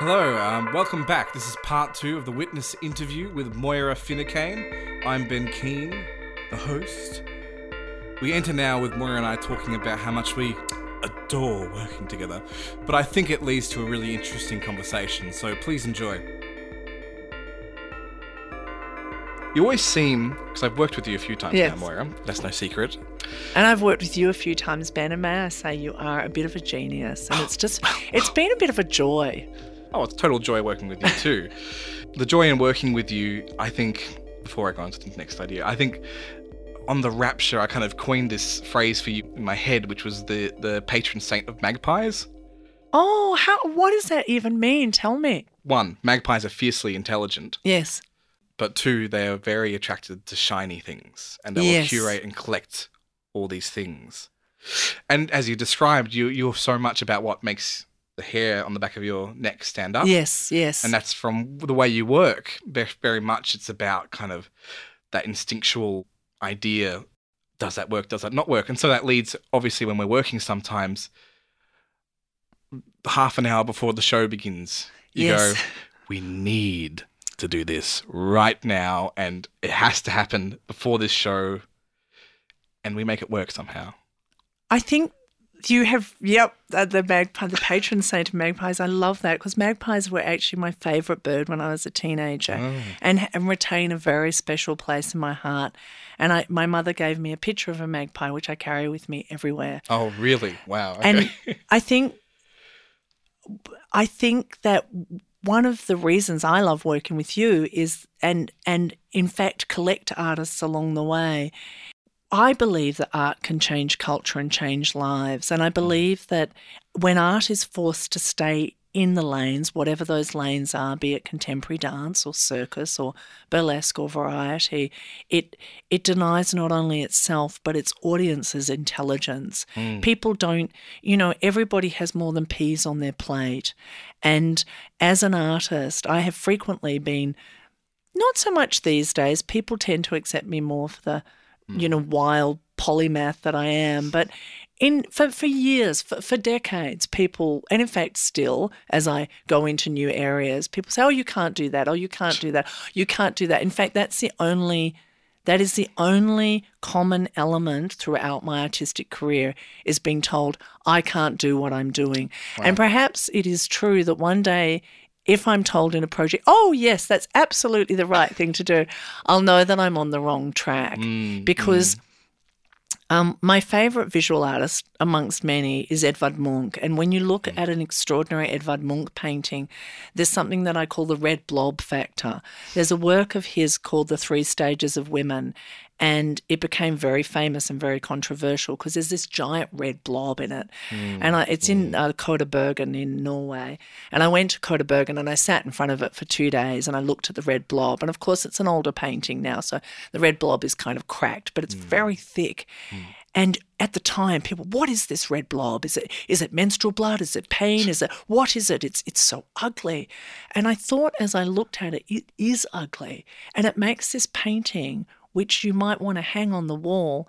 Hello, um, welcome back. This is part two of the witness interview with Moira Finucane. I'm Ben Keene, the host. We enter now with Moira and I talking about how much we adore working together, but I think it leads to a really interesting conversation, so please enjoy. You always seem, because I've worked with you a few times Yes. now, Moira, that's no secret. And I've worked with you a few times, Ben, and may I say you are a bit of a genius. And it's just, it's been a bit of a joy. Oh, it's total joy working with you too. the joy in working with you, I think, before I go on to the next idea, I think on the rapture, I kind of coined this phrase for you in my head, which was the, the patron saint of magpies. Oh, how, what does that even mean? Tell me. One, magpies are fiercely intelligent, Yes. but two, they are very attracted to shiny things and they Yes. will curate and collect all these things. And as you described, you, you're so much about what makes the hair on the back of your neck stand up. Yes, yes. and that's from the way you work very much it's about kind of that instinctual idea does that work does that not work and so that leads obviously when we're working sometimes half an hour before the show begins you Yes. go we need to do this right now and it has to happen before this show and we make it work somehow I think you have, yep, the magpie, the patron saint of magpies. I love that because magpies were actually my favourite bird when I was a teenager Oh. and, and retain a very special place in my heart. And I, my mother gave me a picture of a magpie, which I carry with me everywhere. oh really wow okay. And I think I think that one of the reasons I love working with you is and and in fact collect artists along the way. I believe that art can change culture and change lives. And I mm. believe that when art is forced to stay in the lanes, whatever those lanes are, be it contemporary dance or circus or burlesque or variety, it it denies not only itself but its audience's intelligence. Mm. People don't, you know, everybody has more than peas on their plate. And as an artist, I have frequently been not so much these days. People tend to accept me more for the, you know, wild polymath that I am. But in for, for years, for, for decades, people, and in fact, still, as I go into new areas, people say, "Oh, you can't do that. Oh, you can't do that. You can't do that." In fact, that's the only. That is the only common element throughout my artistic career is being told I can't do what I'm doing. And perhaps it is true that one day if I'm told in a project, oh, yes, that's absolutely the right thing to do, I'll know that I'm on the wrong track. because um, my favorite visual artist amongst many is Edvard Munch. And when you look at an extraordinary Edvard Munch painting, there's something that I call the red blob factor. There's a work of his called The Three Stages of Women. And it became very famous and very controversial because there's this giant red blob in it. Hmm. And I, it's in hmm. uh, KODE Bergen in Norway. And I went to KODE Bergen and I sat in front of it for two days and I looked at the red blob. And of course, it's an older painting now. So the red blob is kind of cracked, but it's hmm. very thick. And at the time, people, what is this red blob? Is it is it menstrual blood? Is it pain? Is it what is it? It's it's so ugly. And I thought as I looked at it, it is ugly. And it makes this painting, which you might want to hang on the wall,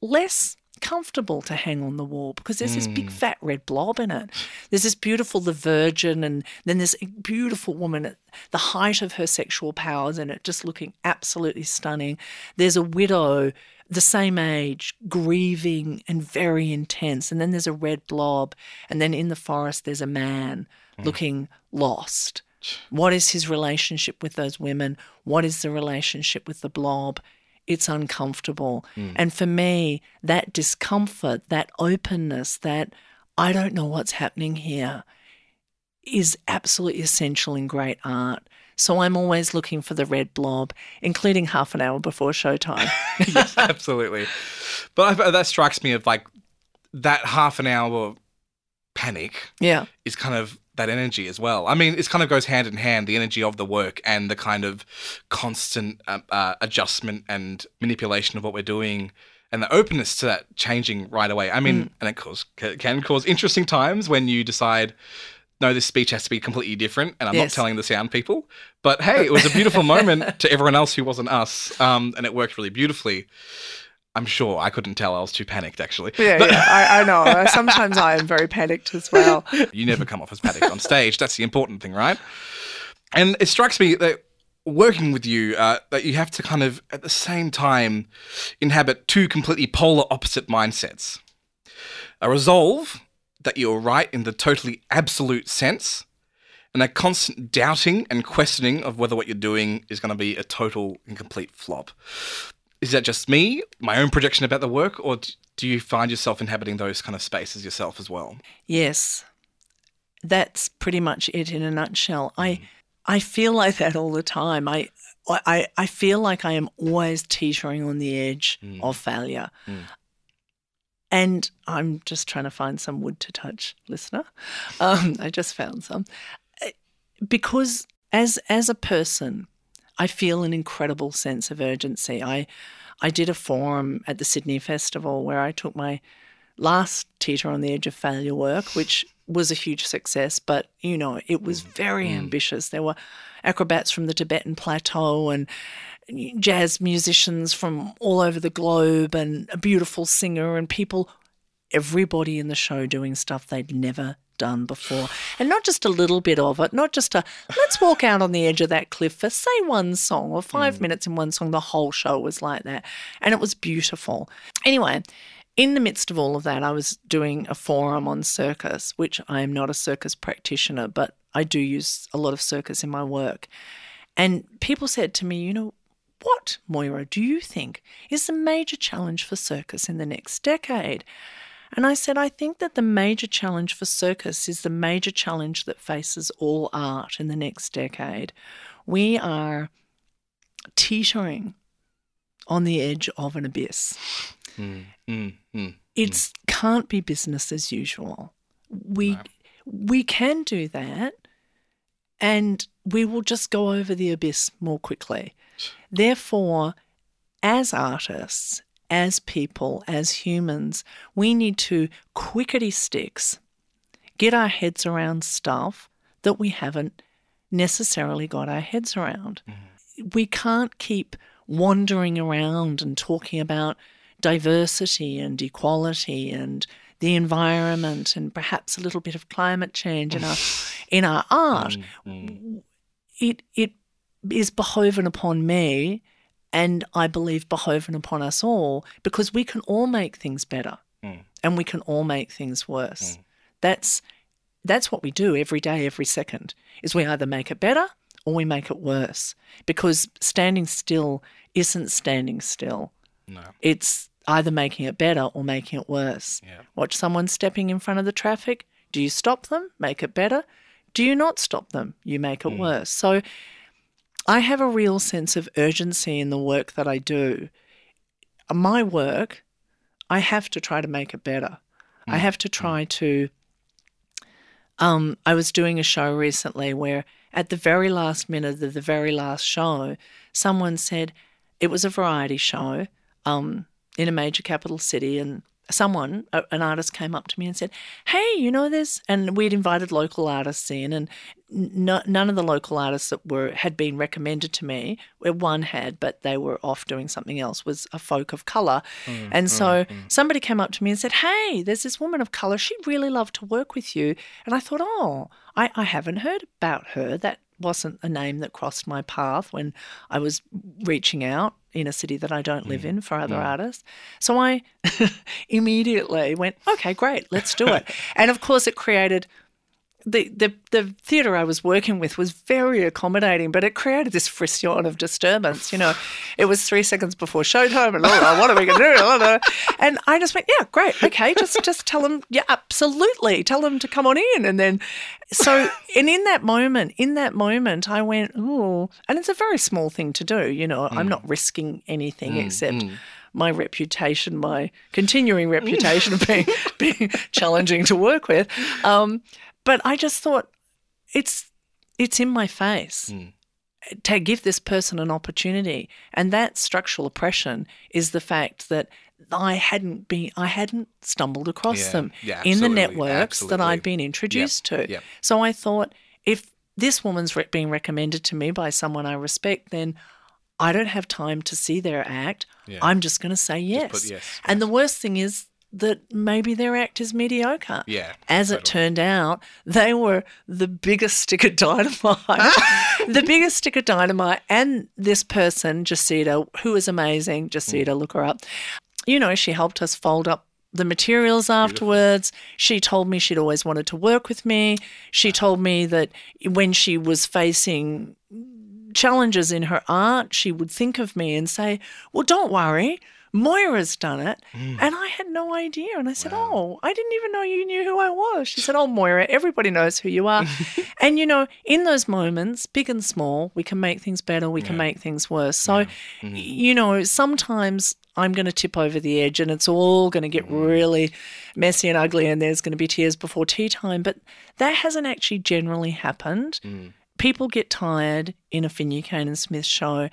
less comfortable to hang on the wall because there's this big hmm. fat red blob in it. There's this beautiful the virgin and then there's a beautiful woman at the height of her sexual powers in it just looking absolutely stunning. There's a widow the same age grieving and very intense and then there's a red blob and then in the forest there's a man hmm. looking lost. What is his relationship with those women? What is the relationship with the blob? It's uncomfortable. Mm. And for me, that discomfort, that openness, that I don't know what's happening here is absolutely essential in great art. So I'm always looking for the red blob, including half an hour before showtime. yes, absolutely. But I, uh, that strikes me of like that half an hour panic yeah. is kind of that energy as well. I mean, it kind of goes hand in hand the energy of the work and the kind of constant uh, uh, adjustment and manipulation of what we're doing. And the openness to that changing right away. I mean, and it cause, can cause interesting times when you decide, no, this speech has to be completely different, and I'm not telling the sound people. But hey, it was a beautiful moment to everyone else who wasn't us, um, and it worked really beautifully. I'm sure I couldn't tell. I was too panicked, actually. Yeah, But- yeah, I, I know. Sometimes I am very panicked as well. you never come off as panicked on stage. That's the important thing, right? And it strikes me that working with you, uh, that you have to kind of at the same time inhabit two completely polar opposite mindsets: a resolve that you're right in the totally absolute sense, and a constant doubting and questioning of whether what you're doing is going to be a total and complete flop. Is that just me, my own projection about the work, or do you find yourself inhabiting those kind of spaces yourself as well? Yes, that's pretty much it in a nutshell. I I feel like that all the time. I I I feel like I am always teetering on the edge of failure. And I'm just trying to find some wood to touch, listener. Um, I just found some Uh, because as as a person, I feel an incredible sense of urgency. I I did a forum at the Sydney Festival where I took my last Teeter on the Edge of Failure work, which was a huge success, but you know, it was mm. very mm. ambitious. There were acrobats from the Tibetan plateau and jazz musicians from all over the globe and a beautiful singer and people everybody in the show doing stuff they'd never done before. And not just a little bit of it, not just a let's walk out on the edge of that cliff for say one song or five mm. minutes in one song. The whole show was like that. And it was beautiful. Anyway, in the midst of all of that, I was doing a forum on circus, which I am not a circus practitioner, but I do use a lot of circus in my work. And people said to me, you know, what, Moira, do you think is the major challenge for circus in the next decade? And I said, I think that the major challenge for circus is the major challenge that faces all art in the next decade. We are teetering on the edge of an abyss. Mm, mm, mm. It's can't be business as usual. We we can do that and we will just go over the abyss more quickly. Therefore, as artists, as people, as humans, we need to quickety sticks get our heads around stuff that we haven't necessarily got our heads around. Mm-hmm. We can't keep wandering around and talking about diversity and equality and the environment and perhaps a little bit of climate change in our in our art. Mm-hmm. It it is behoven upon me and I believe behoven upon us all because we can all make things better mm. and we can all make things worse. Mm. That's that's what we do every day, every second. Is we either make it better or we make it worse. Because standing still isn't standing still. No. It's either making it better or making it worse. Yeah. Watch someone stepping in front of the traffic. Do you stop them? Make it better. Do you not stop them? You make it mm. worse. So I have a real sense of urgency in the work that I do. My work, I have to try to make it better. I have to try to. Um, I was doing a show recently where, at the very last minute of the very last show, someone said it was a variety show um, in a major capital city, and someone, an artist, came up to me and said, "Hey, you know this?" And we'd invited local artists in, and no, none of the local artists that were had been recommended to me, where one had, but they were off doing something else, was a folk of color. Mm, and so mm, mm. somebody came up to me and said, "Hey, there's this woman of color. She'd really love to work with you." And I thought, "Oh, I, I haven't heard about her. That wasn't a name that crossed my path when I was reaching out in a city that I don't live mm. in for other mm. artists. So I immediately went, okay, great, let's do it. and of course, it created the, the, the theatre I was working with was very accommodating, but it created this frisson of disturbance. You know, it was three seconds before showtime, and oh, what are we going to do? And I just went, yeah, great, okay, just just tell them, yeah, absolutely, tell them to come on in, and then so and in that moment, in that moment, I went, oh, and it's a very small thing to do. You know, I'm hmm. not risking anything hmm, except hmm. my reputation, my continuing reputation of being being challenging to work with. Um, but I just thought it's it's in my face to give this person an opportunity, and that structural oppression is the fact that I hadn't been I hadn't stumbled across Yeah, them yeah, in the absolutely, networks that I'd been introduced to. yep. So I thought if this woman's re- being recommended to me by someone I respect, then I don't have time to see their act. Yeah. I'm just going to say yes. yes, And the worst thing is that maybe their act is mediocre. Yeah, As it turned out, they were the biggest stick of dynamite. the biggest stick of dynamite. And this person, Jacinta, who is amazing, Jacinta, mm. look her up. You know, she helped us fold up the materials afterwards. She told me she'd always wanted to work with me. She uh-huh. told me that when she was facing challenges in her art, she would think of me and say, Well, don't worry. Moira's done it. Mm. And I had no idea. And I said, Oh, I didn't even know you knew who I was. She said, Oh, Moira, everybody knows who you are. and, you know, in those moments, big and small, we can make things better, we can make things worse. So, Mm-hmm. you know, sometimes I'm going to tip over the edge and it's all going to get Mm-hmm. really messy and ugly and there's going to be tears before tea time. But that hasn't actually generally happened. Mm. People get tired in a Finucane and Smith show.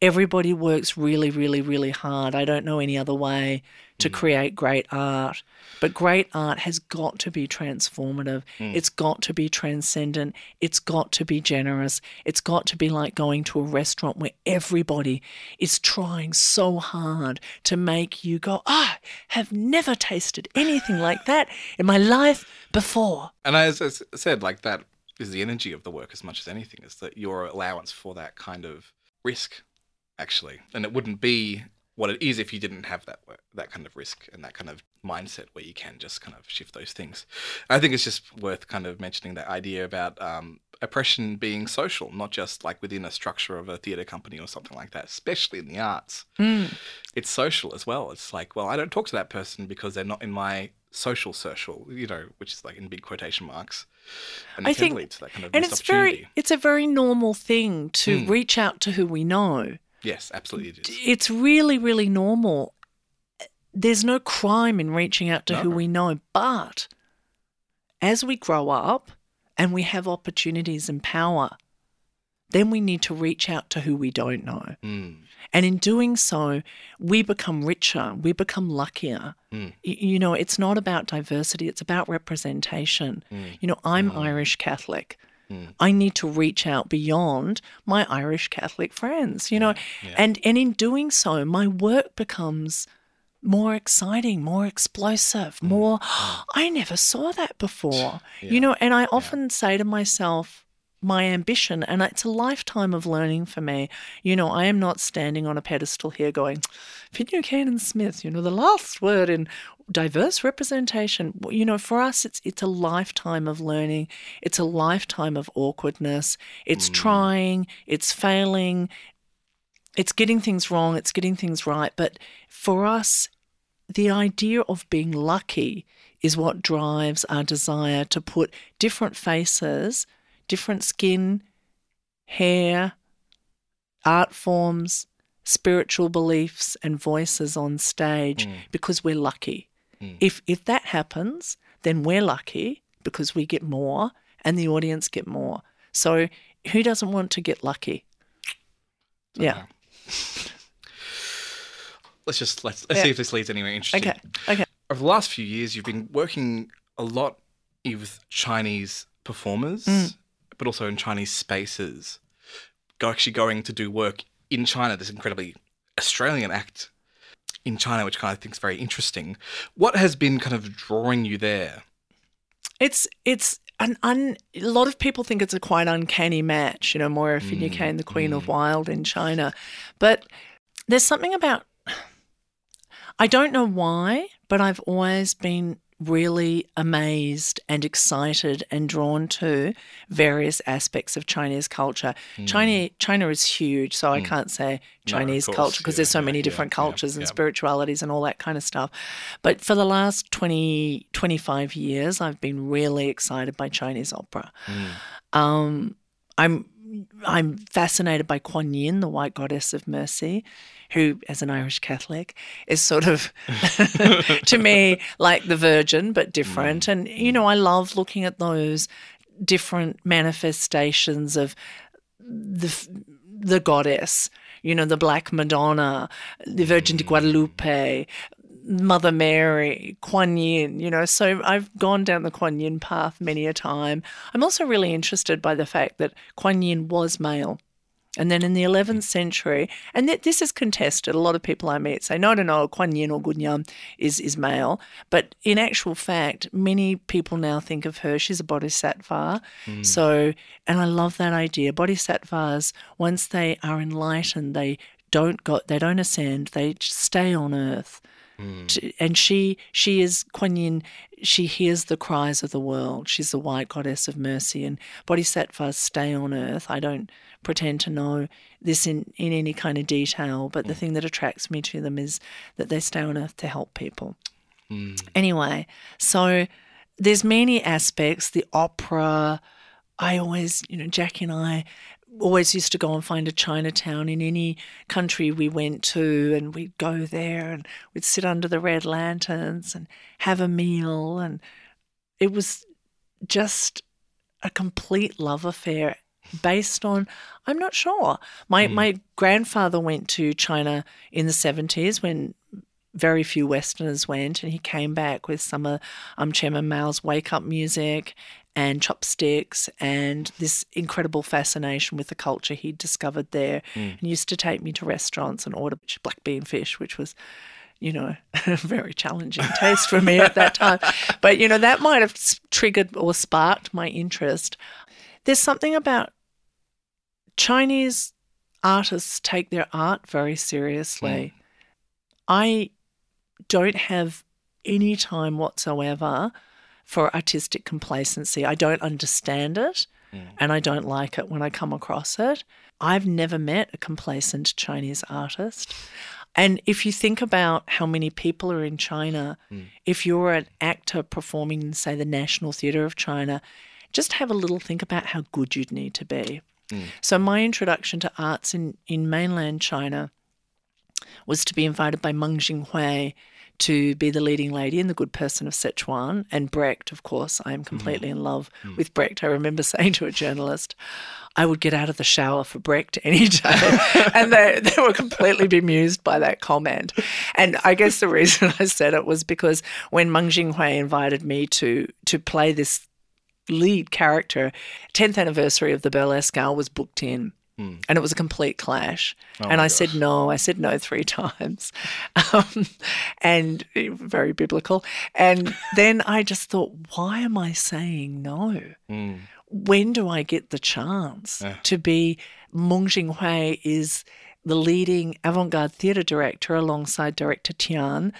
Everybody works really, really, really hard. I don't know any other way to create great art. But great art has got to be transformative. It's got to be transcendent. It's got to be generous. It's got to be like going to a restaurant where everybody is trying so hard to make you go, ah, have never tasted anything like that in my life before. And as I said, like that is the energy of the work as much as anything, is that your allowance for that kind of risk, actually. And it wouldn't be what it is if you didn't have that that kind of risk and that kind of mindset where you can just kind of shift those things. I think it's just worth kind of mentioning that idea about um, oppression being social, not just like within a structure of a theatre company or something like that, especially in the arts. It's social as well. It's like, well, I don't talk to that person because they're not in my social social, you know, which is like in big quotation marks. And it I can think, lead to that kind of and it's very, it's a very normal thing to Hmm. reach out to who we know. Yes, absolutely it is. It's really, really normal. There's no crime in reaching out to who we know, but as we grow up and we have opportunities and power, then we need to reach out to who we don't know. Mm. And in doing so, we become richer, we become luckier. Mm. Y- You know, it's not about diversity, it's about representation. Mm. You know, I'm Irish Catholic. Hmm. I need to reach out beyond my Irish Catholic friends, you know. And and in doing so, my work becomes more exciting, more explosive, hmm. more hmm. I never saw that before. You know, and I often say to myself, my ambition, and it's a lifetime of learning for me. You know, I am not standing on a pedestal here going, Finucane and Smith, you know, the last word in diverse representation. You know, for us, it's it's a lifetime of learning. It's a lifetime of awkwardness. It's hmm. trying, it's failing, it's getting things wrong, it's getting things right. But for us, the idea of being lucky is what drives our desire to put different faces, different skin, hair, art forms, spiritual beliefs, and voices on stage because we're lucky. If if that happens, then we're lucky because we get more and the audience get more. So who doesn't want to get lucky? Yeah. Let's just let's, let's Yeah. see if this leads anywhere interesting. Okay. Okay. Over the last few years, you've been working a lot with Chinese performers, Mm. But also in Chinese spaces. Go actually going to do work in China. This incredibly Australian act in China, which kind of think is very interesting. What has been kind of drawing you there? It's it's an un. A lot of people think it's a quite uncanny match. You know, Moira hmm, Finucane, the Queen of hmm. Wild in China, but there's something about. I don't know why, but I've always been really amazed and excited and drawn to various aspects of Chinese culture. Hmm. China China is huge, so I hmm. can't say Chinese course, culture because there's so yeah, many yeah, different yeah, cultures and yeah. spiritualities and all that kind of stuff. But for the last 20, 25 years, I've been really excited by Chinese opera. Hmm. Um, I'm I'm fascinated by Kuan Yin, the white goddess of mercy, who, as an Irish Catholic, is sort of to me like the Virgin, but different. Mm. And you know, I love looking at those different manifestations of the the goddess. You know, the Black Madonna, the Virgin de mm. Guadalupe, Mother Mary, Kuan Yin, you know, so I've gone down the Kuan Yin path many a time. I'm also really interested by the fact that Kuan Yin was male And then in the 11th century, and th- this is contested. A lot of people I meet say, no, no, no, Kuan Yin or Guanyin is, is male. But in actual fact, many people now think of her, she's a bodhisattva. Hmm. So, and I love that idea. Bodhisattvas, once they are enlightened, they don't go, they don't ascend, they stay on earth. Hmm. To- And she, she is Kuan Yin. She hears the cries of the world. She's the white goddess of mercy, and bodhisattvas stay on earth. I don't pretend to know this in, in any kind of detail, but the hmm. thing that attracts me to them is that they stay on earth to help people. Hmm. Anyway, so there's many aspects. The opera. I always, you know, Jackie and I always used to go and find a Chinatown in any country we went to, and we'd go there and we'd sit under the red lanterns and have a meal, and it was just a complete love affair based on I'm not sure. My my grandfather went to China in the 70s when very few Westerners went, and he came back with some of um, Chairman Mao's wake up music and chopsticks and this incredible fascination with the culture he'd discovered there. Hmm. And used to take me to restaurants and order black bean fish, which was you know, a very challenging taste for me at that time. But, you know, that might have triggered or sparked my interest. There's something about Chinese artists take their art very seriously. Hmm. I don't have any time whatsoever for artistic complacency. I don't understand it mm. and I don't like it when I come across it. I've never met a complacent Chinese artist. And if you think about how many people are in China, mm. if you're an actor performing in, say, the National Theatre of China, just have a little think about how good you'd need to be. Mm. So, my introduction to arts in, in mainland China was to be invited by Meng Jinghui to be the leading lady in The Good Person of Sichuan. And Brecht, of course, I am mm-hmm. completely in love mm. with Brecht. I remember saying to a journalist, I would get out of the shower for Brecht any day. and they, they were completely bemused by that comment. And I guess the reason I said it was because when Meng Jinghui invited me to, to play this lead character, 10th anniversary of the Burlesque Hour was booked in. And it was a complete clash. and I said no. I said no three times. Um, and eh, very biblical. And then I just thought, why am I saying no? When do I get the chance to be? Meng Jinghui is the leading avant garde theatre director alongside director Tian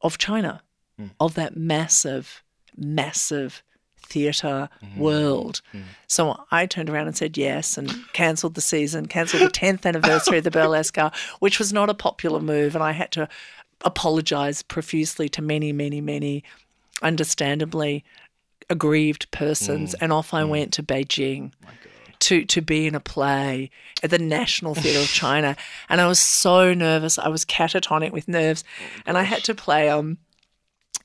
of China, of that massive, massive theatre world. So I turned around and said yes and cancelled the season, cancelled the 10th anniversary of the Burlesque which was not a popular move. And I had to apologise profusely to many, many, many understandably aggrieved persons. And off I went to Beijing to to be in a play at the National Theatre of China, and I was so nervous. I was catatonic with nerves, and I had to play um,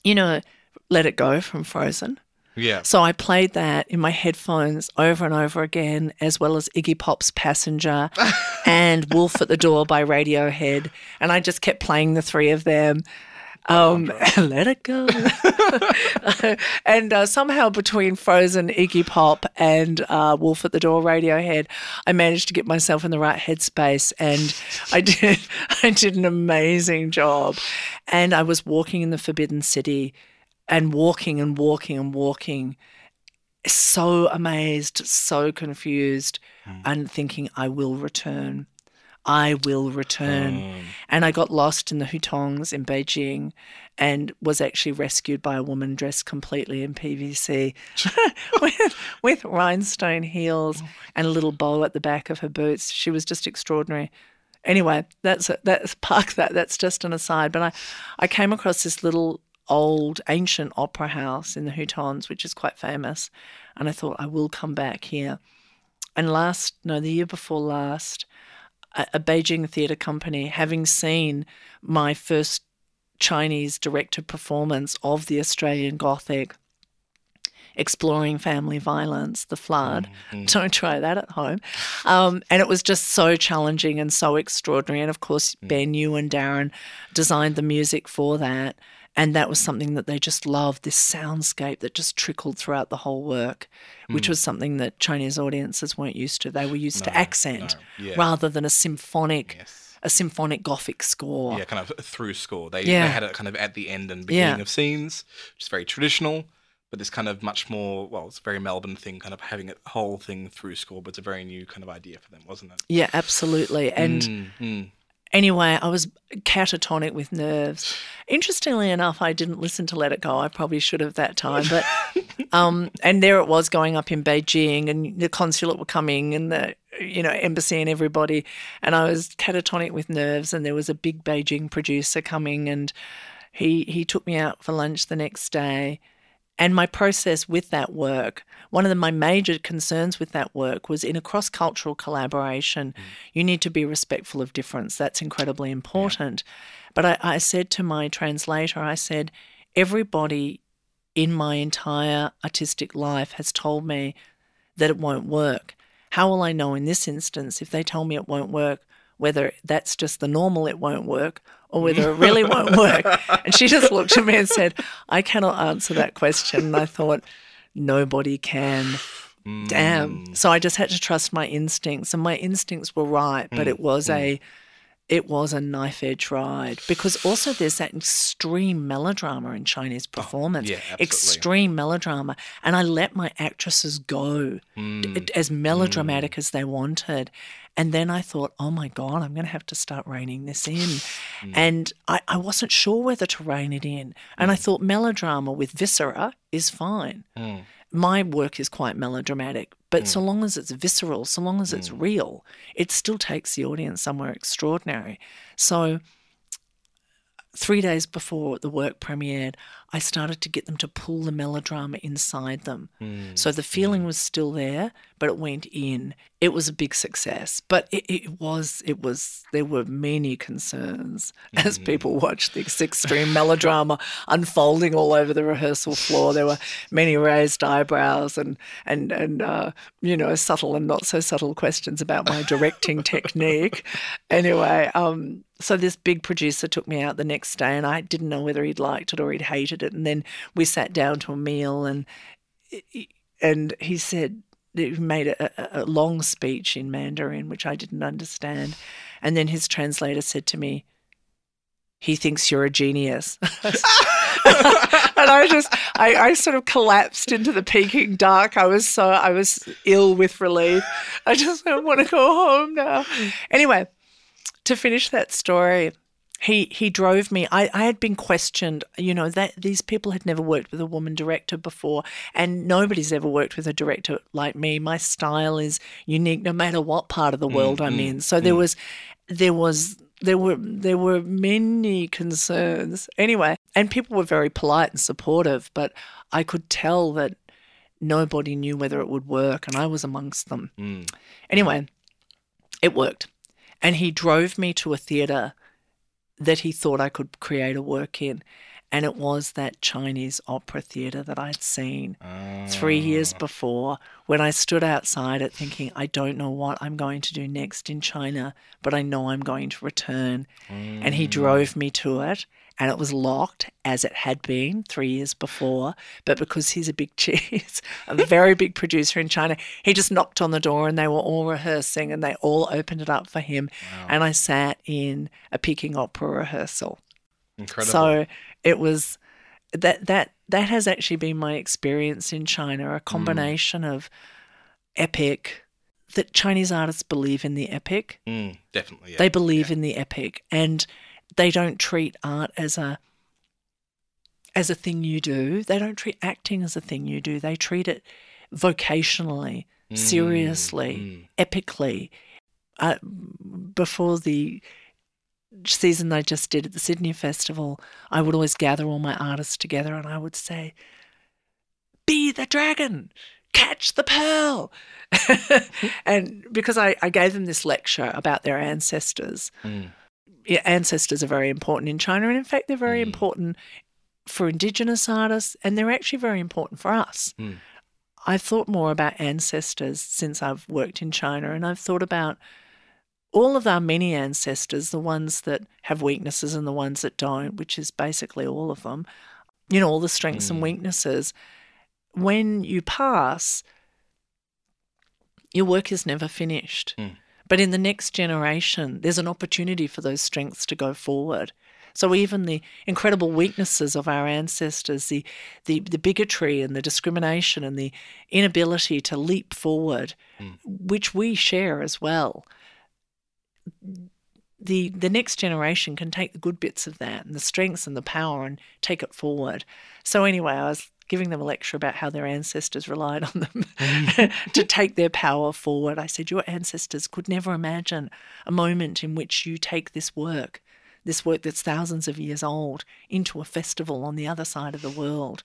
you know, Let It Go from Frozen. Yeah. So I played that in my headphones over and over again, as well as Iggy Pop's Passenger and Wolf at the Door by Radiohead, and I just kept playing the three of them. Um, let it go. and uh, somehow between Frozen, Iggy Pop, and uh, Wolf at the Door, Radiohead, I managed to get myself in the right headspace, and I did. I did an amazing job, and I was walking in the Forbidden City, and walking and walking and walking, so amazed, so confused, hmm. and thinking, I will return. I will return. And I got lost in the hutongs in Beijing and was actually rescued by a woman dressed completely in PVC with, with rhinestone heels oh and a little bow at the back of her boots. She was just extraordinary. Anyway, that's that's park that. That's just an aside. But I, I came across this little old ancient opera house in the Hutongs, which is quite famous, and I thought I will come back here. And last, no, the year before last, a, a Beijing theatre company, having seen my first Chinese directed performance of the Australian Gothic, exploring family violence, the flood. Don't try that at home. Um, and it was just so challenging and so extraordinary. And of course, Ben, you and Darren designed the music for that. And that was something that they just loved this soundscape that just trickled throughout the whole work, which was something that Chinese audiences weren't used to. They were used to Hmm. Accent no, yeah. rather than a symphonic, Yes. a symphonic Gothic score. Yeah, kind of through score. They, Yeah. they had it kind of at the end and beginning Yeah. of scenes, which is very traditional. But this kind of much more, well, it's a very Melbourne thing, kind of having a whole thing through score, but it's a very new kind of idea for them, wasn't it? Yeah, absolutely. And Mm, mm. Anyway, I was catatonic with nerves. Interestingly enough, I didn't listen to Let It Go. I probably should have that time, but um, and there it was going up in Beijing, and the consulate were coming, and the you know embassy and everybody, and I was catatonic with nerves, and there was a big Beijing producer coming, and he he took me out for lunch the next day. And my process with that work, one of the, my major concerns with that work was in a cross cultural collaboration, mm. you need to be respectful of difference. That's incredibly important. But I, I said to my translator, I said, everybody in my entire artistic life has told me that it won't work. How will I know in this instance if they tell me it won't work, whether that's just the normal it won't work or whether it really won't work? And she just looked at me and said, I cannot answer that question. And I thought, nobody can. Mm. Damn. So I just had to trust my instincts, and my instincts were right, but mm. it was mm. a it was a knife edge ride because also there's that extreme melodrama in Chinese oh, performance. yeah, absolutely. extreme melodrama. And I let my actresses go d- as melodramatic as they wanted. And then I thought, oh my God, I'm going to have to start reining this in. Hmm. And I, I wasn't sure whether to rein it in. And I hmm. thought melodrama with viscera is fine. Hmm. My work is quite melodramatic, but so long as it's visceral, so long as it's real, it still takes the audience somewhere extraordinary. So three days before the work premiered, I started to get them to pull the melodrama inside them. So the feeling was still there, but it went in. It was a big success, but it, it was, it was, there were many concerns as people watched this extreme melodrama unfolding all over the rehearsal floor. There were many raised eyebrows and, and, and, uh, you know, subtle and not so subtle questions about my directing technique. Anyway, um, so this big producer took me out the next day and I didn't know whether he'd liked it or he'd hated it. And then we sat down to a meal and and he said he made a, a, long speech in Mandarin, which I didn't understand. And then his translator said to me, he thinks you're a genius. and I just, I, I sort of collapsed into the Peking duck. I was so, I was ill with relief. I just don't want to go home now. Anyway, to finish that story, he he drove me. I, I had been questioned, you know, that these people had never worked with a woman director before, and nobody's ever worked with a director like me. My style is unique, no matter what part of the mm, world I'm mm, in. So there mm. was, there was. There were there were many concerns anyway, and people were very polite and supportive. But I could tell that nobody knew whether it would work, and I was amongst them. Anyway, it worked. And he drove me to a theatre that he thought I could create a work in. And it was that Chinese opera theatre that I'd seen three ah. years before when I stood outside it thinking, I don't know what I'm going to do next in China, but I know I'm going to return. And he mm. drove me to it. And it was locked as it had been three years before. But because he's a big cheese, a very big producer in China, he just knocked on the door and they were all rehearsing and they all opened it up for him. And I sat in a Peking opera rehearsal. Incredible. So it was that that that has actually been my experience in China, a combination of epic that Chinese artists believe in the epic. Mm, definitely. Yeah. They believe in the epic and they don't treat art as a as a thing you do. They don't treat acting as a thing you do. They treat it vocationally, mm. seriously, mm. epically. Uh, before the season I just did at the Sydney Festival, I would always gather all my artists together and I would say, Be the dragon, catch the pearl. and because I, I gave them this lecture about their ancestors, yeah, ancestors are very important in China. And in fact, they're very important for Indigenous artists and they're actually very important for us. I've thought more about ancestors since I've worked in China and I've thought about all of our many ancestors, the ones that have weaknesses and the ones that don't, which is basically all of them, you know, all the strengths mm. and weaknesses, when you pass, your work is never finished. Mm. But in the next generation, there's an opportunity for those strengths to go forward. So even the incredible weaknesses of our ancestors, the, the, the bigotry and the discrimination and the inability to leap forward, mm. which we share as well, the the next generation can take the good bits of that and the strengths and the power and take it forward. So anyway, I was giving them a lecture about how their ancestors relied on them mm. to take their power forward. I said, Your ancestors could never imagine a moment in which you take this work, this work that's thousands of years old, into a festival on the other side of the world.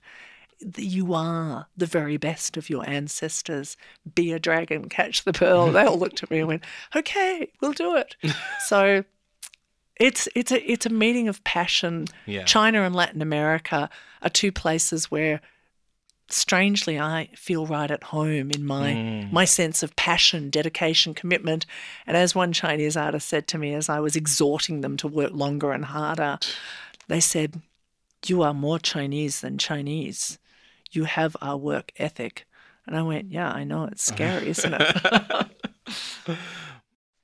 You are the very best of your ancestors. Be a dragon, catch the pearl. They all looked at me and went, Okay, we'll do it. so it's it's a it's a meeting of passion. Yeah. China and Latin America are two places where strangely I feel right at home in my mm. my sense of passion, dedication, commitment. And as one Chinese artist said to me as I was exhorting them to work longer and harder, they said, "You are more Chinese than Chinese. You have our work ethic." And I went, "Yeah, I know it's scary, isn't it?"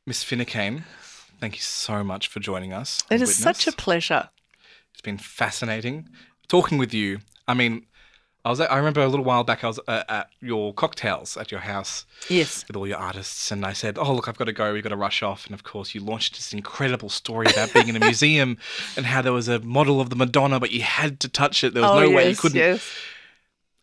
Miss Finucane, thank you so much for joining us. It is Witness. such a pleasure. It's been fascinating talking with you. I mean, I was. I remember a little while back. I was uh, at your cocktails at your house. Yes. With all your artists, and I said, "Oh, look, I've got to go. We've got to rush off." And of course, you launched this incredible story about being in a museum and how there was a model of the Madonna, but you had to touch it. There was oh, no yes, way you couldn't. Yes.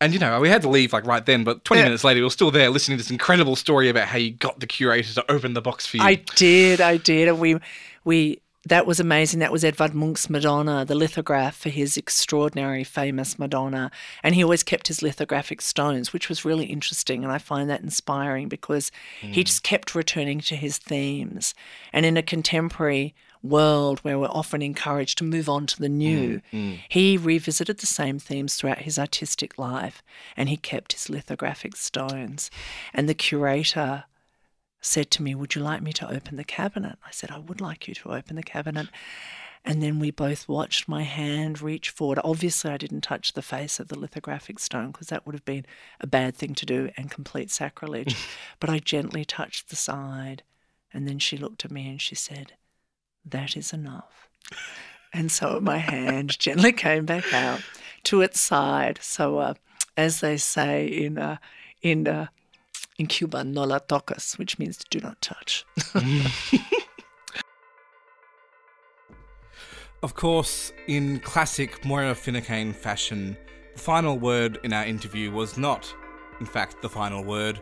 And you know, we had to leave like right then, but 20 yeah. minutes later, we were still there listening to this incredible story about how you got the curator to open the box for you. I did, I did, and we we that was amazing. That was Edvard Munch's Madonna, the lithograph for his extraordinary, famous Madonna. And he always kept his lithographic stones, which was really interesting. And I find that inspiring because mm. he just kept returning to his themes. And in a contemporary world where we're often encouraged to move on to the new, mm, mm. he revisited the same themes throughout his artistic life and he kept his lithographic stones. And the curator said to me, Would you like me to open the cabinet? I said, I would like you to open the cabinet. And then we both watched my hand reach forward. Obviously, I didn't touch the face of the lithographic stone because that would have been a bad thing to do and complete sacrilege. but I gently touched the side. And then she looked at me and she said, That is enough. and so my hand gently came back out to its side. So, uh, as they say in, uh, in uh, in Cuba, no la tocas, which means do not touch. of course, in classic Moira Finucane fashion, the final word in our interview was not, in fact, the final word.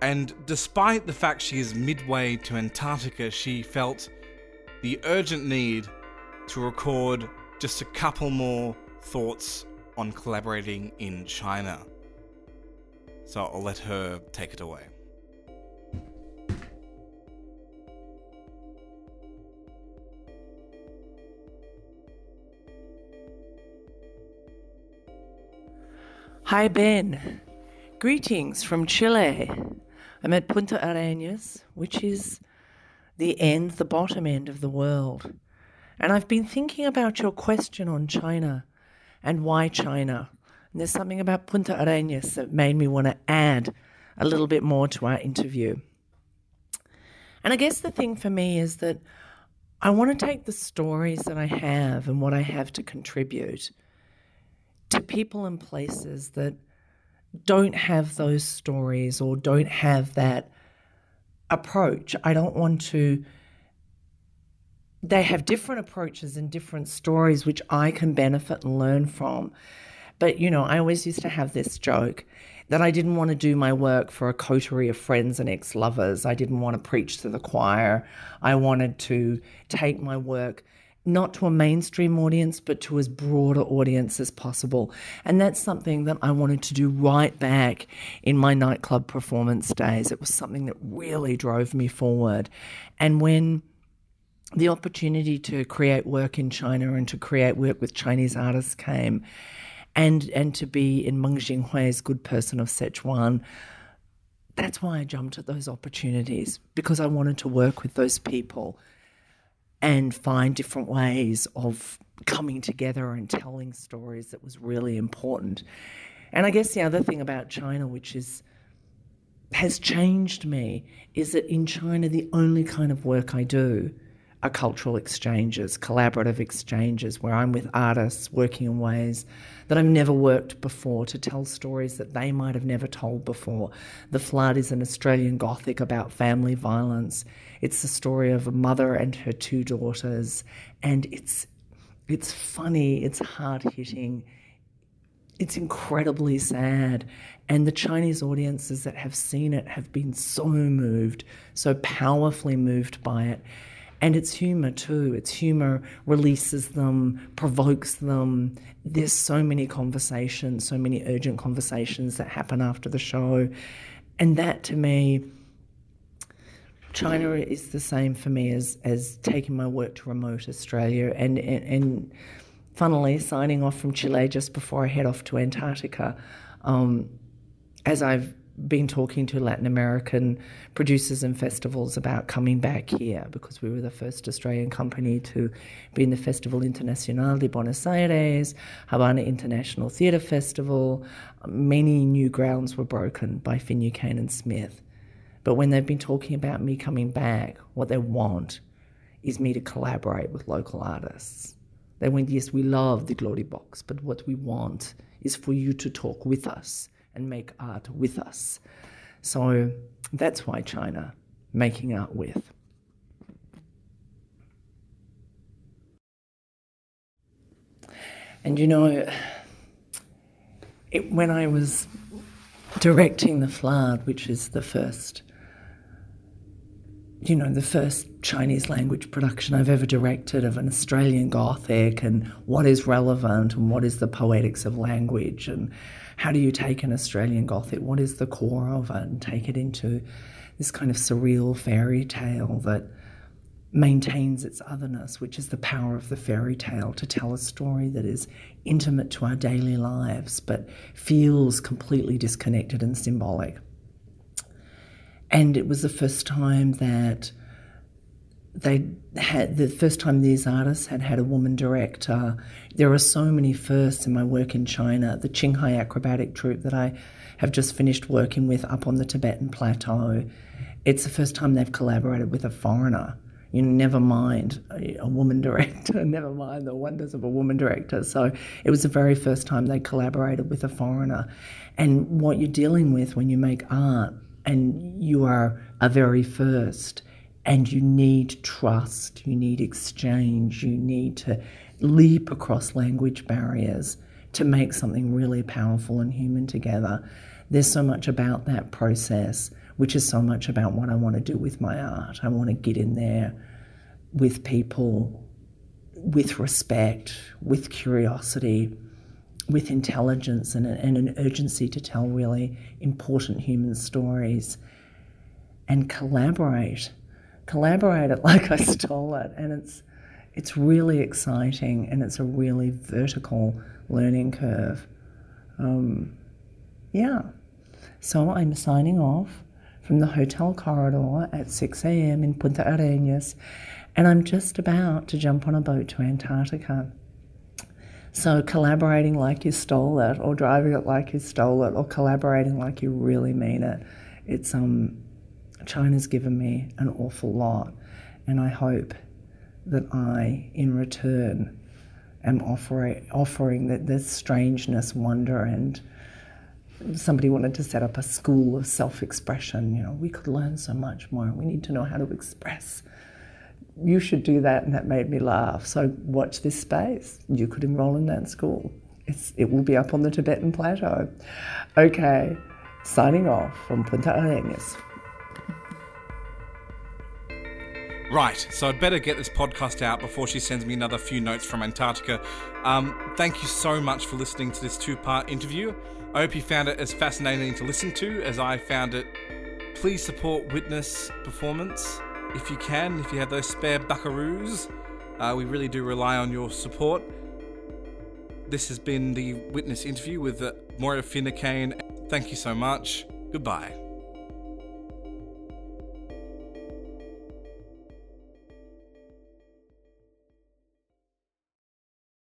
And despite the fact she is midway to Antarctica, she felt the urgent need to record just a couple more thoughts on collaborating in China. So I'll let her take it away. Hi, Ben. Greetings from Chile. I'm at Punta Arenas, which is the end, the bottom end of the world. And I've been thinking about your question on China and why China. And there's something about Punta Arenas that made me want to add a little bit more to our interview. And I guess the thing for me is that I want to take the stories that I have and what I have to contribute to people and places that don't have those stories or don't have that approach. I don't want to. They have different approaches and different stories which I can benefit and learn from. But, you know, I always used to have this joke that I didn't want to do my work for a coterie of friends and ex lovers. I didn't want to preach to the choir. I wanted to take my work not to a mainstream audience, but to as broad an audience as possible. And that's something that I wanted to do right back in my nightclub performance days. It was something that really drove me forward. And when the opportunity to create work in China and to create work with Chinese artists came, and and to be in Meng Jinghui's Good Person of Sichuan, that's why I jumped at those opportunities because I wanted to work with those people and find different ways of coming together and telling stories that was really important. And I guess the other thing about China, which is has changed me, is that in China the only kind of work I do are cultural exchanges, collaborative exchanges, where I'm with artists working in ways that I've never worked before to tell stories that they might have never told before. The Flood is an Australian Gothic about family violence. It's the story of a mother and her two daughters, and it's it's funny, it's hard hitting, it's incredibly sad. And the Chinese audiences that have seen it have been so moved, so powerfully moved by it. And it's humor too. It's humor releases them, provokes them. There's so many conversations, so many urgent conversations that happen after the show. And that to me, China is the same for me as, as taking my work to remote Australia and, and, and funnily signing off from Chile just before I head off to Antarctica. Um, as I've been talking to Latin American producers and festivals about coming back here because we were the first Australian company to be in the Festival Internacional de Buenos Aires, Havana International Theatre Festival. Many new grounds were broken by Finucane and Smith. But when they've been talking about me coming back, what they want is me to collaborate with local artists. They went, yes, we love the Glory Box, but what we want is for you to talk with us and make art with us. So that's why China, making art with. And you know, it, when I was directing The Flood, which is the first, you know, the first Chinese language production I've ever directed of an Australian Gothic and what is relevant and what is the poetics of language and how do you take an Australian Gothic, what is the core of it, and take it into this kind of surreal fairy tale that maintains its otherness, which is the power of the fairy tale to tell a story that is intimate to our daily lives but feels completely disconnected and symbolic. And it was the first time that they had the first time these artists had had a woman director. There are so many firsts in my work in China. The Qinghai Acrobatic Troupe that I have just finished working with up on the Tibetan Plateau. It's the first time they've collaborated with a foreigner. You know, never mind a woman director, never mind the wonders of a woman director. So it was the very first time they collaborated with a foreigner. And what you're dealing with when you make art and you are a very first and you need trust, you need exchange, you need to leap across language barriers to make something really powerful and human together. There's so much about that process, which is so much about what I want to do with my art. I want to get in there with people with respect, with curiosity, with intelligence, and, and an urgency to tell really important human stories and collaborate collaborate it like I stole it. And it's it's really exciting and it's a really vertical learning curve. Um, yeah. So I'm signing off from the hotel corridor at 6 a.m. in Punta Arenas, and I'm just about to jump on a boat to Antarctica. So collaborating like you stole it, or driving it like you stole it, or collaborating like you really mean it, it's um China's given me an awful lot, and I hope that I, in return, am offering offering that this strangeness, wonder, and somebody wanted to set up a school of self-expression. You know, we could learn so much more. We need to know how to express. You should do that, and that made me laugh. So watch this space. You could enroll in that school. It's, it will be up on the Tibetan Plateau. Okay, signing off from Punta Arenas. Right, so I'd better get this podcast out before she sends me another few notes from Antarctica. Um, thank you so much for listening to this two part interview. I hope you found it as fascinating to listen to as I found it. Please support Witness Performance if you can, if you have those spare buckaroos. Uh, we really do rely on your support. This has been the Witness interview with uh, Moira Finucane. Thank you so much. Goodbye.